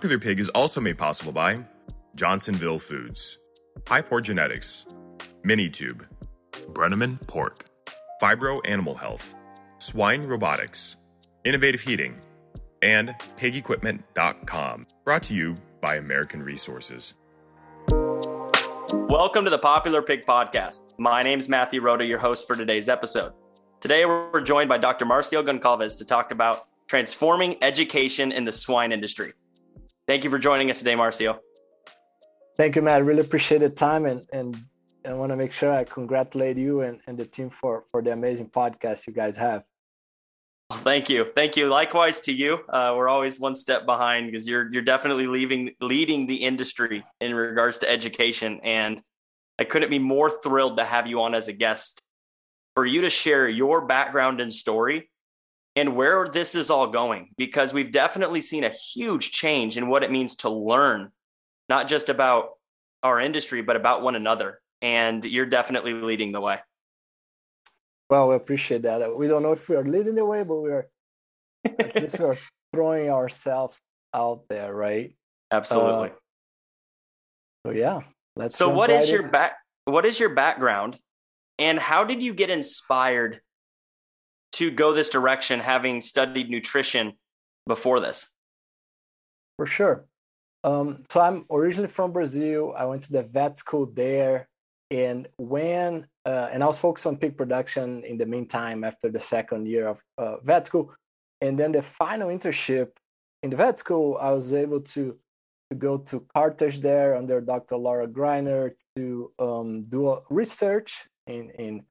Popular Pig is also made possible by Johnsonville Foods, Hypor Genetics, Minitube, Brenneman Pork, Phibro Animal Health, Swine Robotics, Innovative Heating, and PigEquipment.com. Brought to you by American Resources. Welcome to the Popular Pig Podcast. My name is Matthew Rooda, your host for today's episode. Today, we're joined by Dr. Marcio Goncalves to talk about transforming education in the swine industry. Thank you for joining us today, Marcio. Thank you, Matt. I really appreciate the time and, and I want to make sure I congratulate you and, and the team for, for the amazing podcast you guys have. Well, thank you, thank you. Likewise to you. Uh, we're always one step behind because you're you're definitely leaving leading the industry in regards to education, and I couldn't be more thrilled to have you on as a guest for you to share your background and story and where this is all going because we've definitely seen a huge change in what it means to learn not just about our industry but about one another and you're definitely leading the way. Well, we appreciate that. We don't know if we are leading the way, but we're at least we're throwing ourselves out there, right? Absolutely. Uh, so yeah, let's. So, what right is your back? What is your background, and how did you get inspired to go this direction, having studied nutrition before this? For sure. Um, so I'm originally from Brazil. I went to the vet school there. And when uh, and I was focused on pig production in the meantime after the second year of uh, vet school, and then the final internship in the vet school, I was able to to go to Carthage there under Dr. Laura Greiner to um, do research in in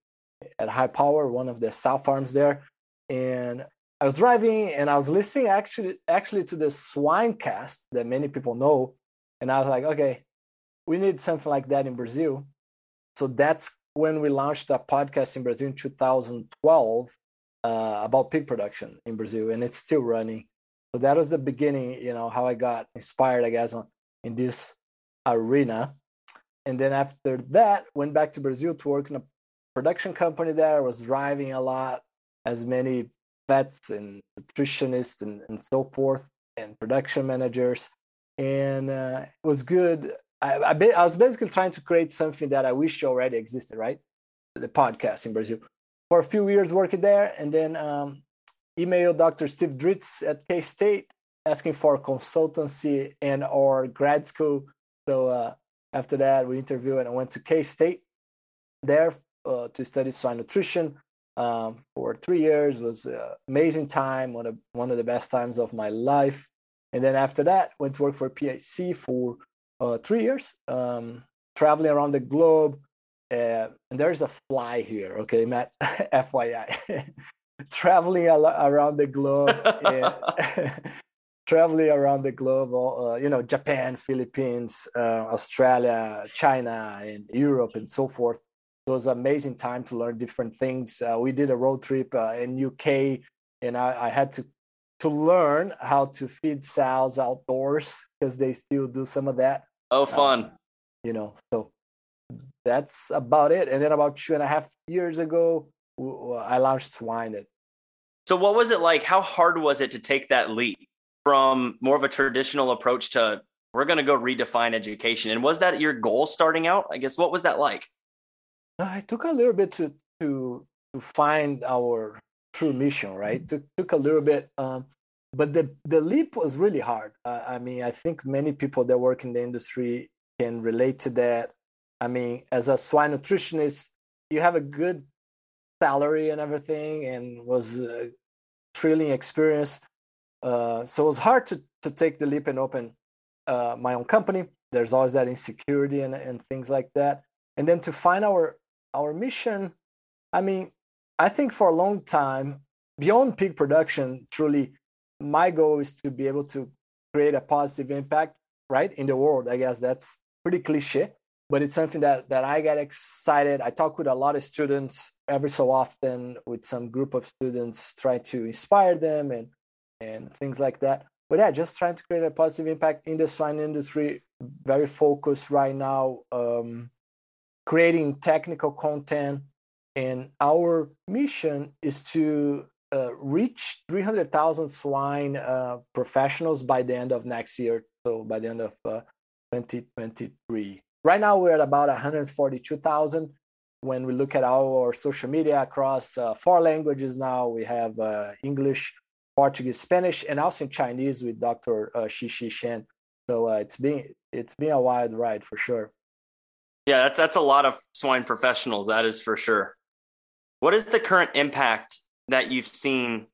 at High Power, one of the south farms there, and I was driving and I was listening actually actually to the Swinecast that many people know, and I was like, okay, we need something like that in Brazil. So that's when we launched a podcast in Brazil in 2012 uh, about pig production in Brazil, and it's still running. So that was the beginning, you know, how I got inspired, I guess, in this arena. And then after that, went back to Brazil to work in a production company there. Was driving a lot, as many vets and nutritionists and, and so forth, and production managers. And uh, it was good I, I, I, was basically trying to create something that I wish already existed, right? The podcast in Brazil. For a few years working there, and then um, emailed Dr. Steve Dritz at K State asking for consultancy and or grad school. So uh, after that, we interviewed and I went to K State there uh, to study swine nutrition um, for three years. It was an amazing time, one of one of the best times of my life. And then after that, went to work for PIC for uh, three years, um, traveling around the globe. Uh, and there's a fly here, okay, Matt, FYI. traveling around the globe, traveling around the globe, uh, you know, Japan, Philippines, uh, Australia, China, and Europe, and so forth. It was an amazing time to learn different things. Uh, we did a road trip uh, in UK, and I, I had to to learn how to feed sows outdoors because they still do some of that. Oh, fun. Uh, you know, so that's about it. And then about two and a half years ago, I launched Swine. So, what was it like? How hard was it to take that leap from more of a traditional approach to we're going to go redefine education? And was that your goal starting out? I guess what was that like? Uh, it took a little bit to to to find our true mission, right? Took took a little bit. Um, but the the leap was really hard. Uh, I mean, I think many people that work in the industry can relate to that. I mean, as a swine nutritionist, you have a good salary and everything, and was a thrilling experience. Uh, so it was hard to to take the leap and open uh, my own company. There's always that insecurity and and things like that. And then to find our our mission, I mean, I think for a long time, beyond pig production, truly my goal is to be able to create a positive impact right in the world. I guess that's pretty cliche, but it's something that that I get excited. I talk with a lot of students every so often with some group of students, try to inspire them and and things like that. But yeah, just trying to create a positive impact in the swine industry. Very focused right now, um, creating technical content, and our mission is to uh, reach 300,000 swine uh, professionals by the end of next year. So by the end of uh, 2023. Right now we're at about 142,000. When we look at our social media across uh, four languages now, we have uh, English, Portuguese, Spanish, and also in Chinese with Dr. Uh, Shishi Shen. So it's been it's been a wild ride for sure. Yeah, that's that's a lot of swine professionals. That is for sure. What is the current impact that you've seen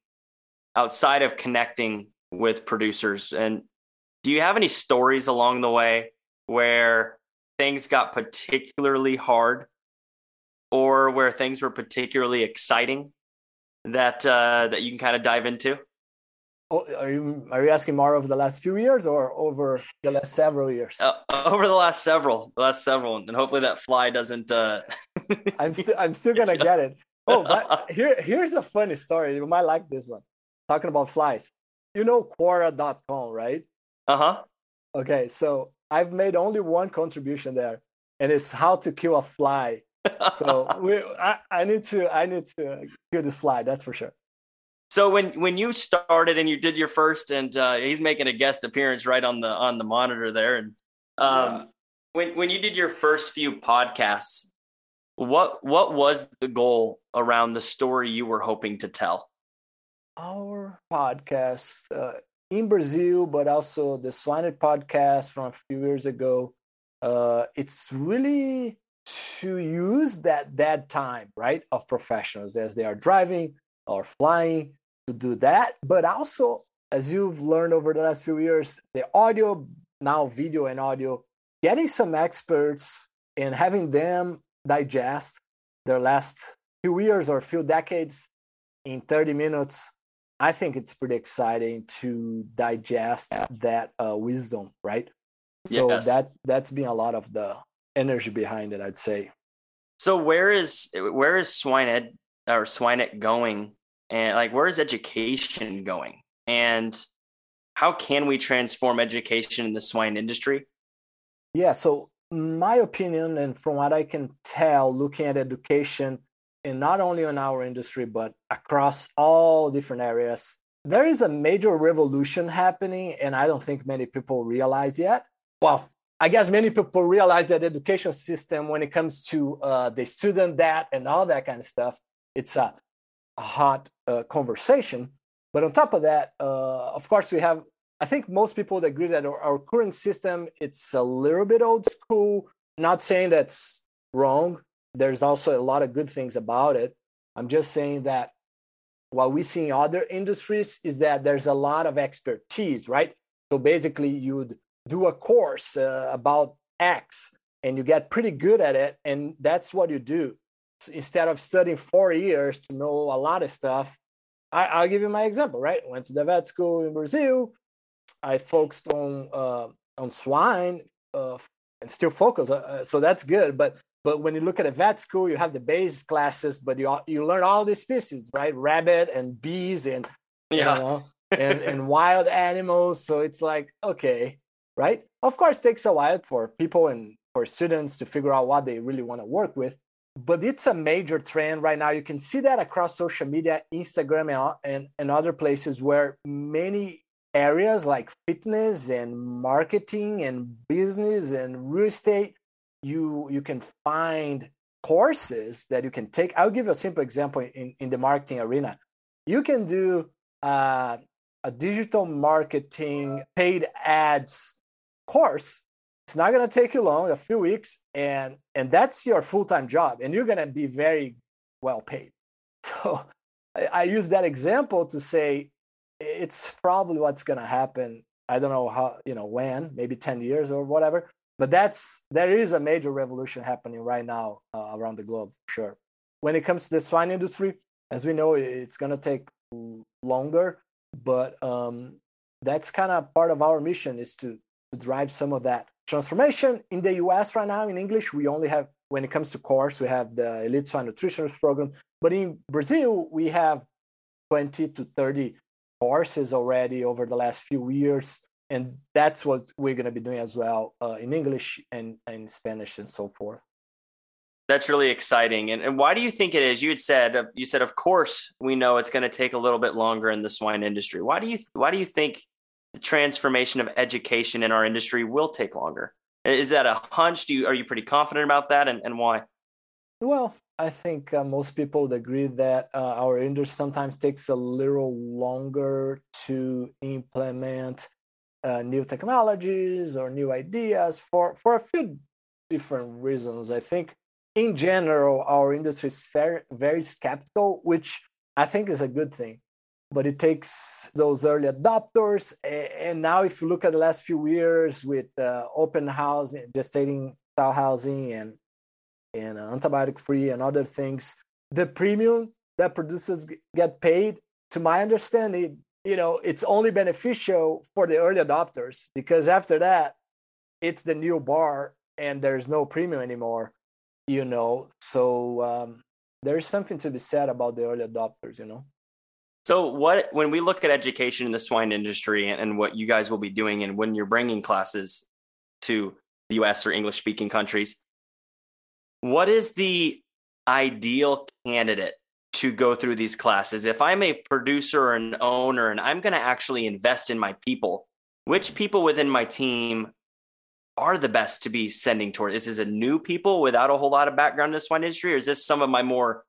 outside of connecting with producers? And do you have any stories along the way where things got particularly hard or where things were particularly exciting that uh, that you can kind of dive into? Oh, are you are you asking more over the last few years or over the last several years? Uh, over the last several, the last several, and hopefully that fly doesn't. Uh... I'm still I'm still gonna get it. Oh, but here here's a funny story. You might like this one. Talking about flies. You know Quora.com, right? Uh huh. Okay, so I've made only one contribution there, and it's how to kill a fly. so we, I, I need to I need to kill this fly. That's for sure. So when when you started and you did your first, and uh, he's making a guest appearance right on the on the monitor there, and um, yeah. when when you did your first few podcasts, what what was the goal around the story you were hoping to tell? Our podcast uh, in Brazil, but also the Swine podcast from a few years ago. Uh, it's really to use that that time, right, of professionals as they are driving or flying to do that, but also as you've learned over the last few years, the audio now video and audio, getting some experts and having them digest their last few years or few decades in 30 minutes i think it's pretty exciting to digest that uh, wisdom right? So yes. that that's been a lot of the energy behind it i'd say. So where is where is swine ed or SwineNet going and like where is education going and how can we transform education in the swine industry yeah so my opinion, and from what I can tell, looking at education, and not only in our industry, but across all different areas, there is a major revolution happening, and I don't think many people realize yet. Well, I guess many people realize that education system, when it comes to uh, the student debt and all that kind of stuff, it's a, a hot uh, conversation. But on top of that, uh, of course, we have I think most people would agree that our, our current system it's a little bit old school. Not saying that's wrong. There's also a lot of good things about it. I'm just saying that what we see in other industries is that there's a lot of expertise, right? So basically, you'd do a course uh, about X and you get pretty good at it, and that's what you do. Instead of studying four years to know a lot of stuff, I, will give you my example, right? Went to the vet school in Brazil, I focused on uh, on swine uh, and still focus. Uh, uh, so that's good. But but when you look at a vet school, you have the base classes, but you you learn all these species, right? Rabbit and bees and yeah. you know and and wild animals. So it's like okay, right? Of course, takes a while for people and for students to figure out what they really want to work with. But it's a major trend right now. You can see that across social media, Instagram, and, and, other places where many areas like fitness and marketing and business and real estate you you can find courses that you can take i'll give you a simple example in, in the marketing arena you can do uh, a digital marketing paid ads course it's not going to take you long a few weeks and and that's your full-time job and you're going to be very well paid so I, I use that example to say it's probably what's going to happen. I don't know how, you know, when, maybe 10 years or whatever. But that's there is a major revolution happening right now uh, around the globe, sure. When it comes to the swine industry, as we know, it's going to take longer, but um, that's kind of part of our mission is to, to drive some of that transformation. In the US right now, in English, we only have, when it comes to course, we have the Elite Swine Nutritionist program. But in Brazil, we have 20 to 30 courses already over the last few years. And that's what we're going to be doing as well uh, in English and, and Spanish and so forth. That's really exciting. And, and why do you think it is? You had said, uh, you said, of course, we know it's going to take a little bit longer in the swine industry. Why do you, why do you think the transformation of education in our industry will take longer? Is that a hunch? Do you, are you pretty confident about that and, and why? Well, I think uh, most people would agree that uh, our industry sometimes takes a little longer to implement uh, new technologies or new ideas for, for a few different reasons. I think in general, our industry is very, very skeptical, which I think is a good thing. But it takes those early adopters. And now, if you look at the last few years with uh, open housing, gestating style housing, and and antibiotic free and other things, the premium that producers get paid, to my understanding, you know, it's only beneficial for the early adopters because after that, it's the new bar and there's no premium anymore you know so um, there's something to be said about the early adopters you know so what when we look at education in the swine industry and, and what you guys will be doing and when you're bringing classes to the us or english speaking countries what is the ideal candidate to go through these classes if i'm a producer or an owner and i'm going to actually invest in my people which people within my team are the best to be sending toward? This is a new people without a whole lot of background in the swine industry, or is this some of my more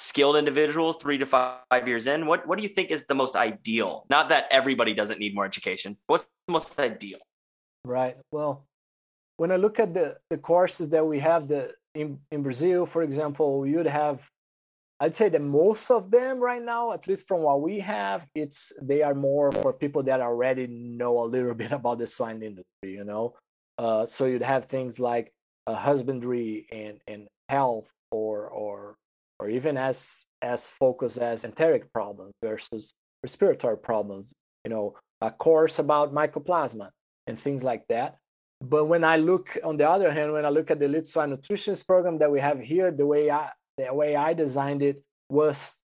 skilled individuals three to five years in? What what do you think is the most ideal? Not that everybody doesn't need more education. What's the most ideal? Right. Well, when I look at the, the courses that we have the in, in Brazil, for example, you'd have I'd say that most of them right now, at least from what we have, it's they are more for people that already know a little bit about the swine industry, you know. Uh, so you'd have things like uh, husbandry and, and health even as as focused as enteric problems versus respiratory problems you know a course about mycoplasma and things like that but when i look on the other hand when i look at the elite nutritionist program that we have here the way i the way i designed it was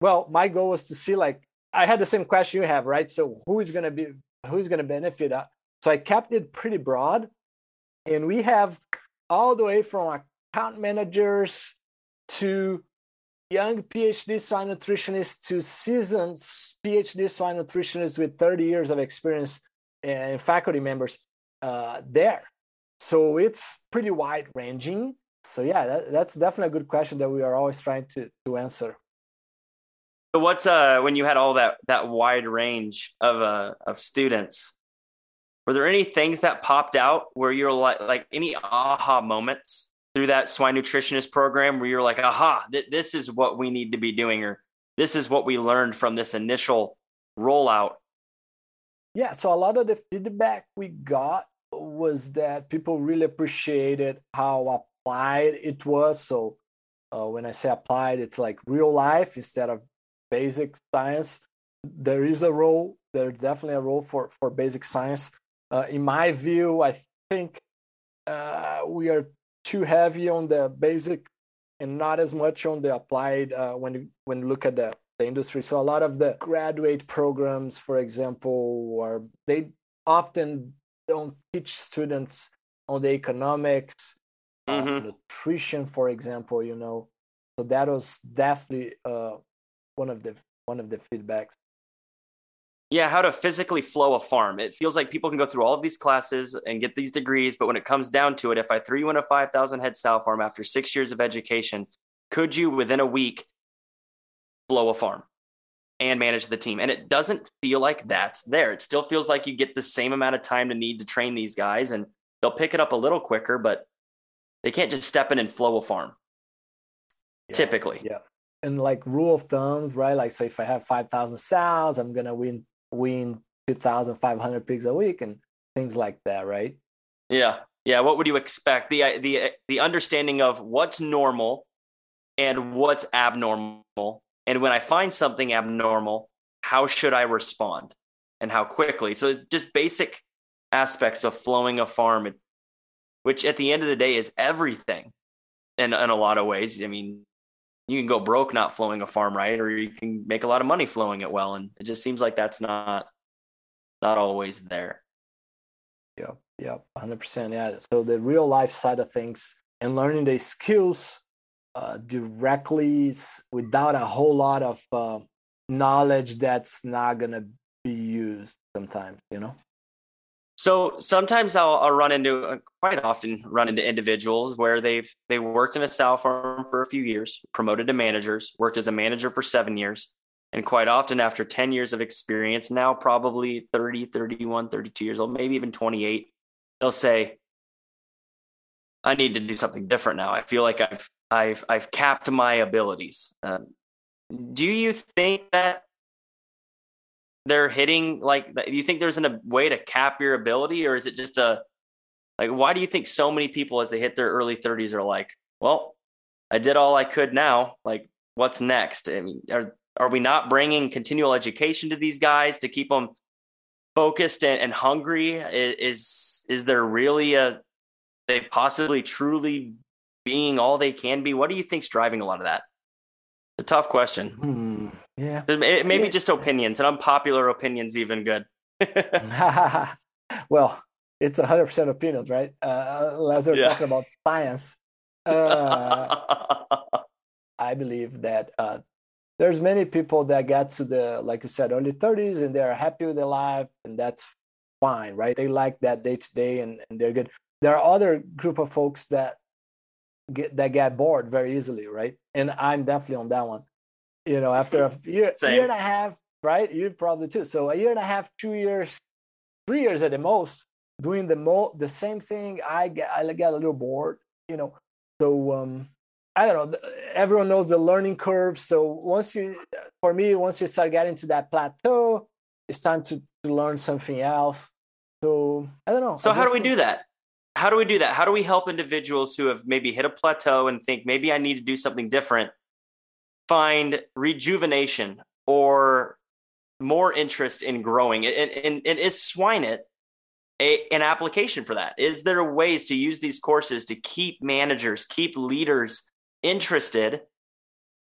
well my goal was to see like i had the same question you have right so who is going to be who's going to benefit uh, so I kept it pretty broad. And we have all the way from account managers to young PhD swine nutritionists to seasoned PhD swine nutritionists with 30 years of experience and faculty members uh, there. So it's pretty wide ranging. So yeah, that, that's definitely a good question that we are always trying to, to answer. So what's uh when you had all that that wide range of uh of students, were there any things that popped out where you're like like any aha moments through that swine nutritionist program where you're like aha th- this is what we need to be doing or this is what we learned from this initial rollout. Yeah so a lot of the feedback we got was that people really appreciated how applied it was. So uh, when i say applied it's like real life instead of basic science. There is a role there's definitely a role for for basic science. Uh, in my view, I think uh, we are too heavy on the basic and not as much on the applied uh, when you, when you look at the, the industry. So a lot of the graduate programs, for example, are they often don't teach students on the economics mm-hmm. of nutrition, for example. You know, so that was definitely uh, one of the one of the feedbacks yeah, how to physically flow a farm. It feels like people can go through all of these classes and get these degrees, but when it comes down to it, if I threw you in a 5,000 head sow farm after six years of education, could you within a week flow a farm and manage the team? And it doesn't feel like that's there. It still feels like you get the same amount of time to need to train these guys and they'll pick it up a little quicker, but they can't just step in and flow a farm. Yeah, typically. Yeah. And like rule of thumbs, right? Like, so if I have 5,000 sows, I'm going to win win 2,500 pigs a week and things like that, right? Yeah, yeah. What would you expect? The the the understanding of what's normal and what's abnormal, and when I find something abnormal, how should I respond and how quickly? So just basic aspects of flowing a farm, which at the end of the day is everything in, in a lot of ways. I mean, you can go broke not flowing a farm right, or you can make a lot of money flowing it well. And it just seems like that's not not always there. Yeah, yeah, hundred percent. Yeah. So the real life side of things and learning the skills uh, directly without a whole lot of uh, knowledge that's not gonna be used sometimes. You know. So sometimes I'll, I'll run into, uh, quite often run into individuals where they've they worked in a sow farm for a few years, promoted to managers, worked as a manager for seven years, and quite often after 10 years of experience, now probably 30, 31, 32 years old, maybe even 28, they'll say, I need to do something different now. I feel like I've I've I've capped my abilities. Um, do you think that they're hitting like do you think there's a way to cap your ability or is it just a like why do you think so many people as they hit their early 30s are like well i did all i could now like what's next? I mean are are we not bringing continual education to these guys to keep them focused and, and hungry? Is is there really a they possibly truly being all they can be? What do you think's driving a lot of that a tough question. Hmm. Yeah. It, maybe just opinions and unpopular opinions, even good. well, it's 100% opinions, right? Uh, unless we're yeah. talking about science. Uh, I believe that uh, there's many people that get to the, like you said, early 30s and they're happy with their life and that's fine, right? They like that day to day and they're good. There are other group of folks that get that get bored very easily, right? And I'm definitely on that one. You know, after a year, year and a half, right? You probably too. So a year and a half, two years, three years at the most, doing the mo the same thing. I get I get a little bored, you know. So um, I don't know. Everyone knows the learning curve. So once you, for me, once you start getting to that plateau, it's time to, to learn something else. So I don't know. So how do we do that? How do we do that? How do we help individuals who have maybe hit a plateau and think maybe I need to do something different find rejuvenation or more interest in growing? And, and, and is SwineIt a, an application for that? Is there ways to use these courses to keep managers, keep leaders interested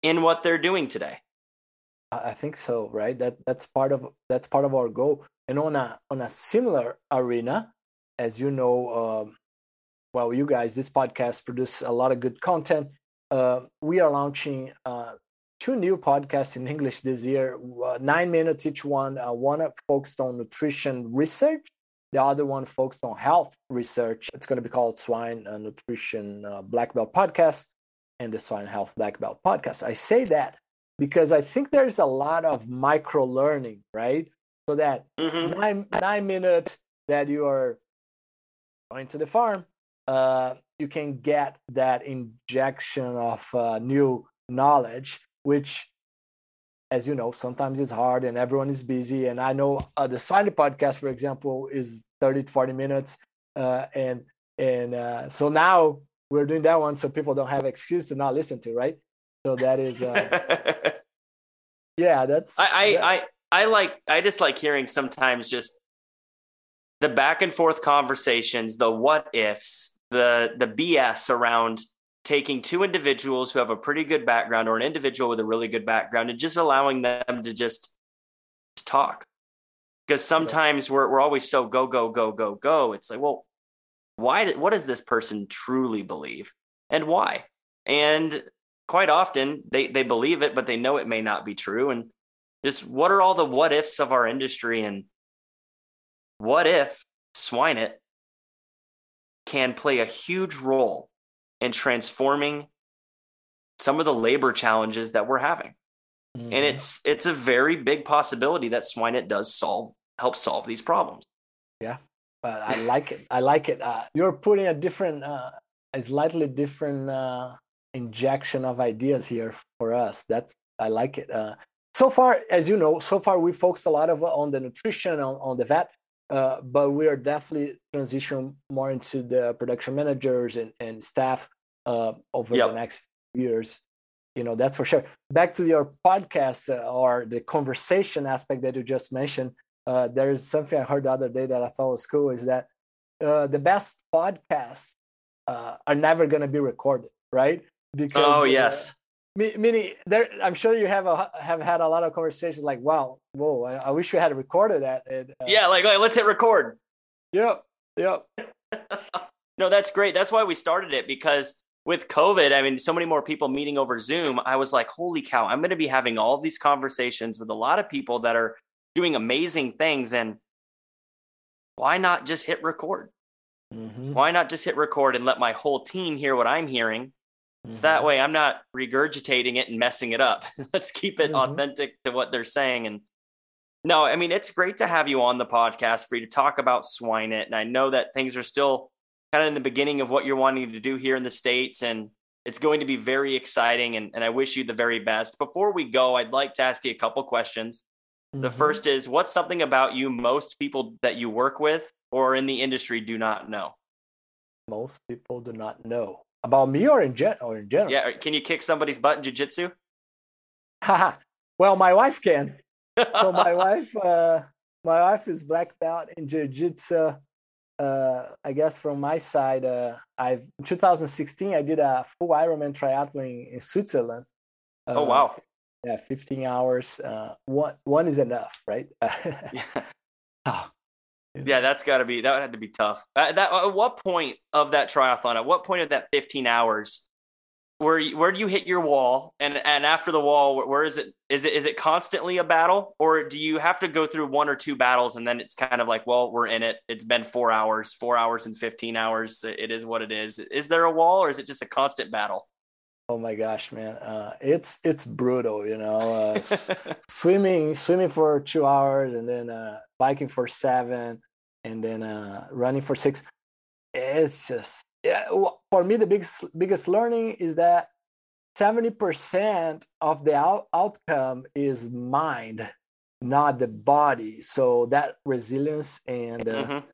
in what they're doing today? I think so, right? That that's part of that's part of our goal. And on a on a similar arena, as you know, um, well, you guys, this podcast produce a lot of good content. Uh, we are launching uh, two new podcasts in English this year, uh, nine minutes each one. Uh, one focused on nutrition research, the other one focused on health research. It's going to be called Swine uh, Nutrition uh, Black Belt Podcast and the Swine Health Black Belt Podcast. I say that because I think there's a lot of micro learning, right? So that mm-hmm. nine nine minutes that you are going to the farm, uh, you can get that injection of uh, new knowledge, which, as you know, sometimes it's hard and everyone is busy. And I know uh, the Swine podcast, for example, is 30 to 40 minutes. Uh, and and uh, so now we're doing that one so people don't have excuse to not listen to, right? So that is, uh, yeah, that's. I, I, that, I, I like, I just like hearing sometimes just the back and forth conversations, the what ifs, the the BS around taking two individuals who have a pretty good background or an individual with a really good background and just allowing them to just talk. Because sometimes we're we're always so go go go go go. It's like, well, why? What does this person truly believe, and why? And quite often they they believe it, but they know it may not be true. And just what are all the what ifs of our industry and what if SwineIt can play a huge role in transforming some of the labor challenges that we're having? Mm-hmm. And it's it's a very big possibility that SwineIt does solve help solve these problems. Yeah, but I like it. I like it. Uh, you're putting a different, uh, a slightly different uh, injection of ideas here for us. That's I like it. Uh, so far, as you know, so far we focused a lot of on the nutrition, on, on the vet. Uh, but we are definitely transition more into the production managers and, and staff uh, over yep. the next years. You know, that's for sure. Back to your podcast uh, or the conversation aspect that you just mentioned. uh, there's something I heard the other day that I thought was cool is that uh, the best podcasts uh, are never going to be recorded, right? Because oh yes, meaning there, I'm sure you have a, have had a lot of conversations like, wow, whoa, I, I wish we had recorded that. And, uh, yeah, like, like let's hit record. Yep, yep. no, that's great. That's why we started it because with COVID, I mean, so many more people meeting over Zoom. I was like, holy cow, I'm going to be having all these conversations with a lot of people that are doing amazing things. And why not just hit record? Mm-hmm. Why not just hit record and let my whole team hear what I'm hearing? Mm-hmm. So that way I'm not regurgitating it and messing it up. Let's keep it mm-hmm. authentic to what they're saying. And no, I mean, it's great to have you on the podcast for you to talk about SwineIt. And I know that things are still kind of in the beginning of what you're wanting to do here in the States. And it's going to be very exciting. And, and I wish you the very best. Before we go, I'd like to ask you a couple questions. Mm-hmm. The first is what's something about you most people that you work with or in the industry do not know? Most people do not know. About me or in, gen- or in general? Yeah. Can you kick somebody's butt in jiu-jitsu? well, my wife can. so my wife, uh, my wife is black belt in jiu-jitsu. Uh, I guess from my side, uh, I've in 2016 I did a full Ironman triathlon in Switzerland. oh wow! Uh, yeah, 15 hours. Uh, one one is enough, right? yeah. Yeah, that's got to be that had to be tough. At, that, at what point of that triathlon? At what point of that 15 hours? Where where do you hit your wall? And and after the wall, where is it? Is it is it constantly a battle, or do you have to go through one or two battles and then it's kind of like, well, we're in it. It's been four hours, four hours and 15 hours. It is what it is. Is there a wall, or is it just a constant battle? Oh my gosh, man, uh, it's it's brutal, you know. Uh, swimming, swimming for two hours, and then uh, biking for seven, and then uh, running for six. It's just yeah. For me, the biggest biggest learning is that seventy percent of the out- outcome is mind, not the body. So that resilience and uh, mm-hmm.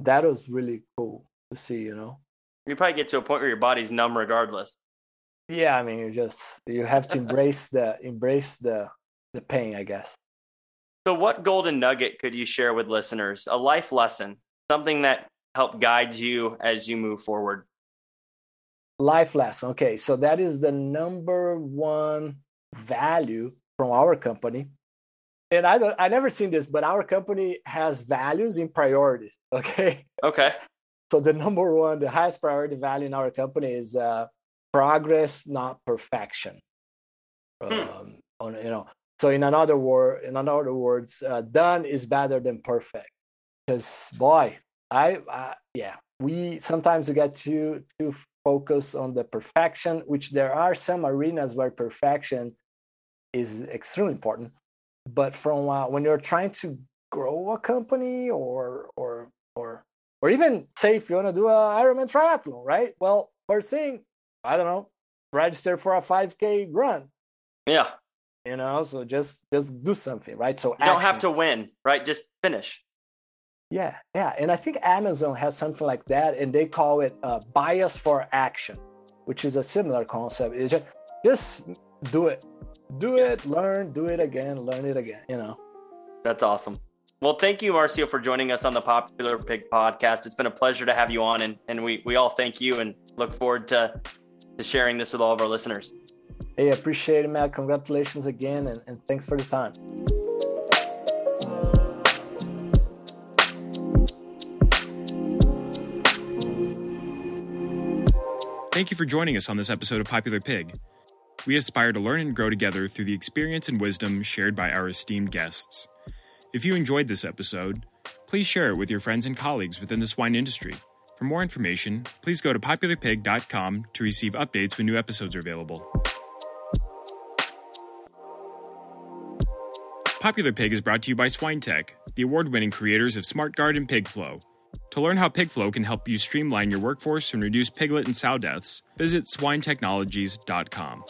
that was really cool to see. You know, you probably get to a point where your body's numb regardless yeah i mean you just you have to embrace the embrace the the pain i guess so what golden nugget could you share with listeners? A life lesson something that helped guide you as you move forward. Life lesson. Okay so that is the number one value from our company. And i don't i never seen this but our company has values in priorities okay? Okay. So the number one the highest priority value in our company is uh, progress, not perfection. Hmm. Um, on you know, so in another word, in other words, uh, done is better than perfect. Because boy, I, yeah, we sometimes we get too too focused on the perfection, which there are some arenas where perfection is extremely important. But from uh, when you're trying to grow a company or or or or even say if you want to do a Ironman triathlon, right? Well, first thing I don't know, register for a 5K run. Yeah. You know, so just just do something, right? So you don't have to win, right? Just finish. Yeah, yeah, and I think Amazon has something like that, and they call it uh, bias for action, which is a similar concept. It's just just do it, do it, learn, do it again, learn it again. You know. That's awesome. Well, thank you, Marcio, for joining us on the Popular Pig podcast. It's been a pleasure to have you on, and, and we, we all thank you and look forward to to sharing this with all of our listeners. Hey, appreciate it, Matt. Congratulations again, and, and thanks for the time. Thank you for joining us on this episode of Popular Pig. We aspire to learn and grow together through the experience and wisdom shared by our esteemed guests. If you enjoyed this episode, please share it with your friends and colleagues within the swine industry. For more information, please go to popularpig.com to receive updates when new episodes are available. Popular Pig is brought to you by SwineTech, the award winning creators of SmartGuard and PigFlow. To learn how PigFlow can help you streamline your workforce and reduce piglet and sow deaths, visit swinetechnologies.com.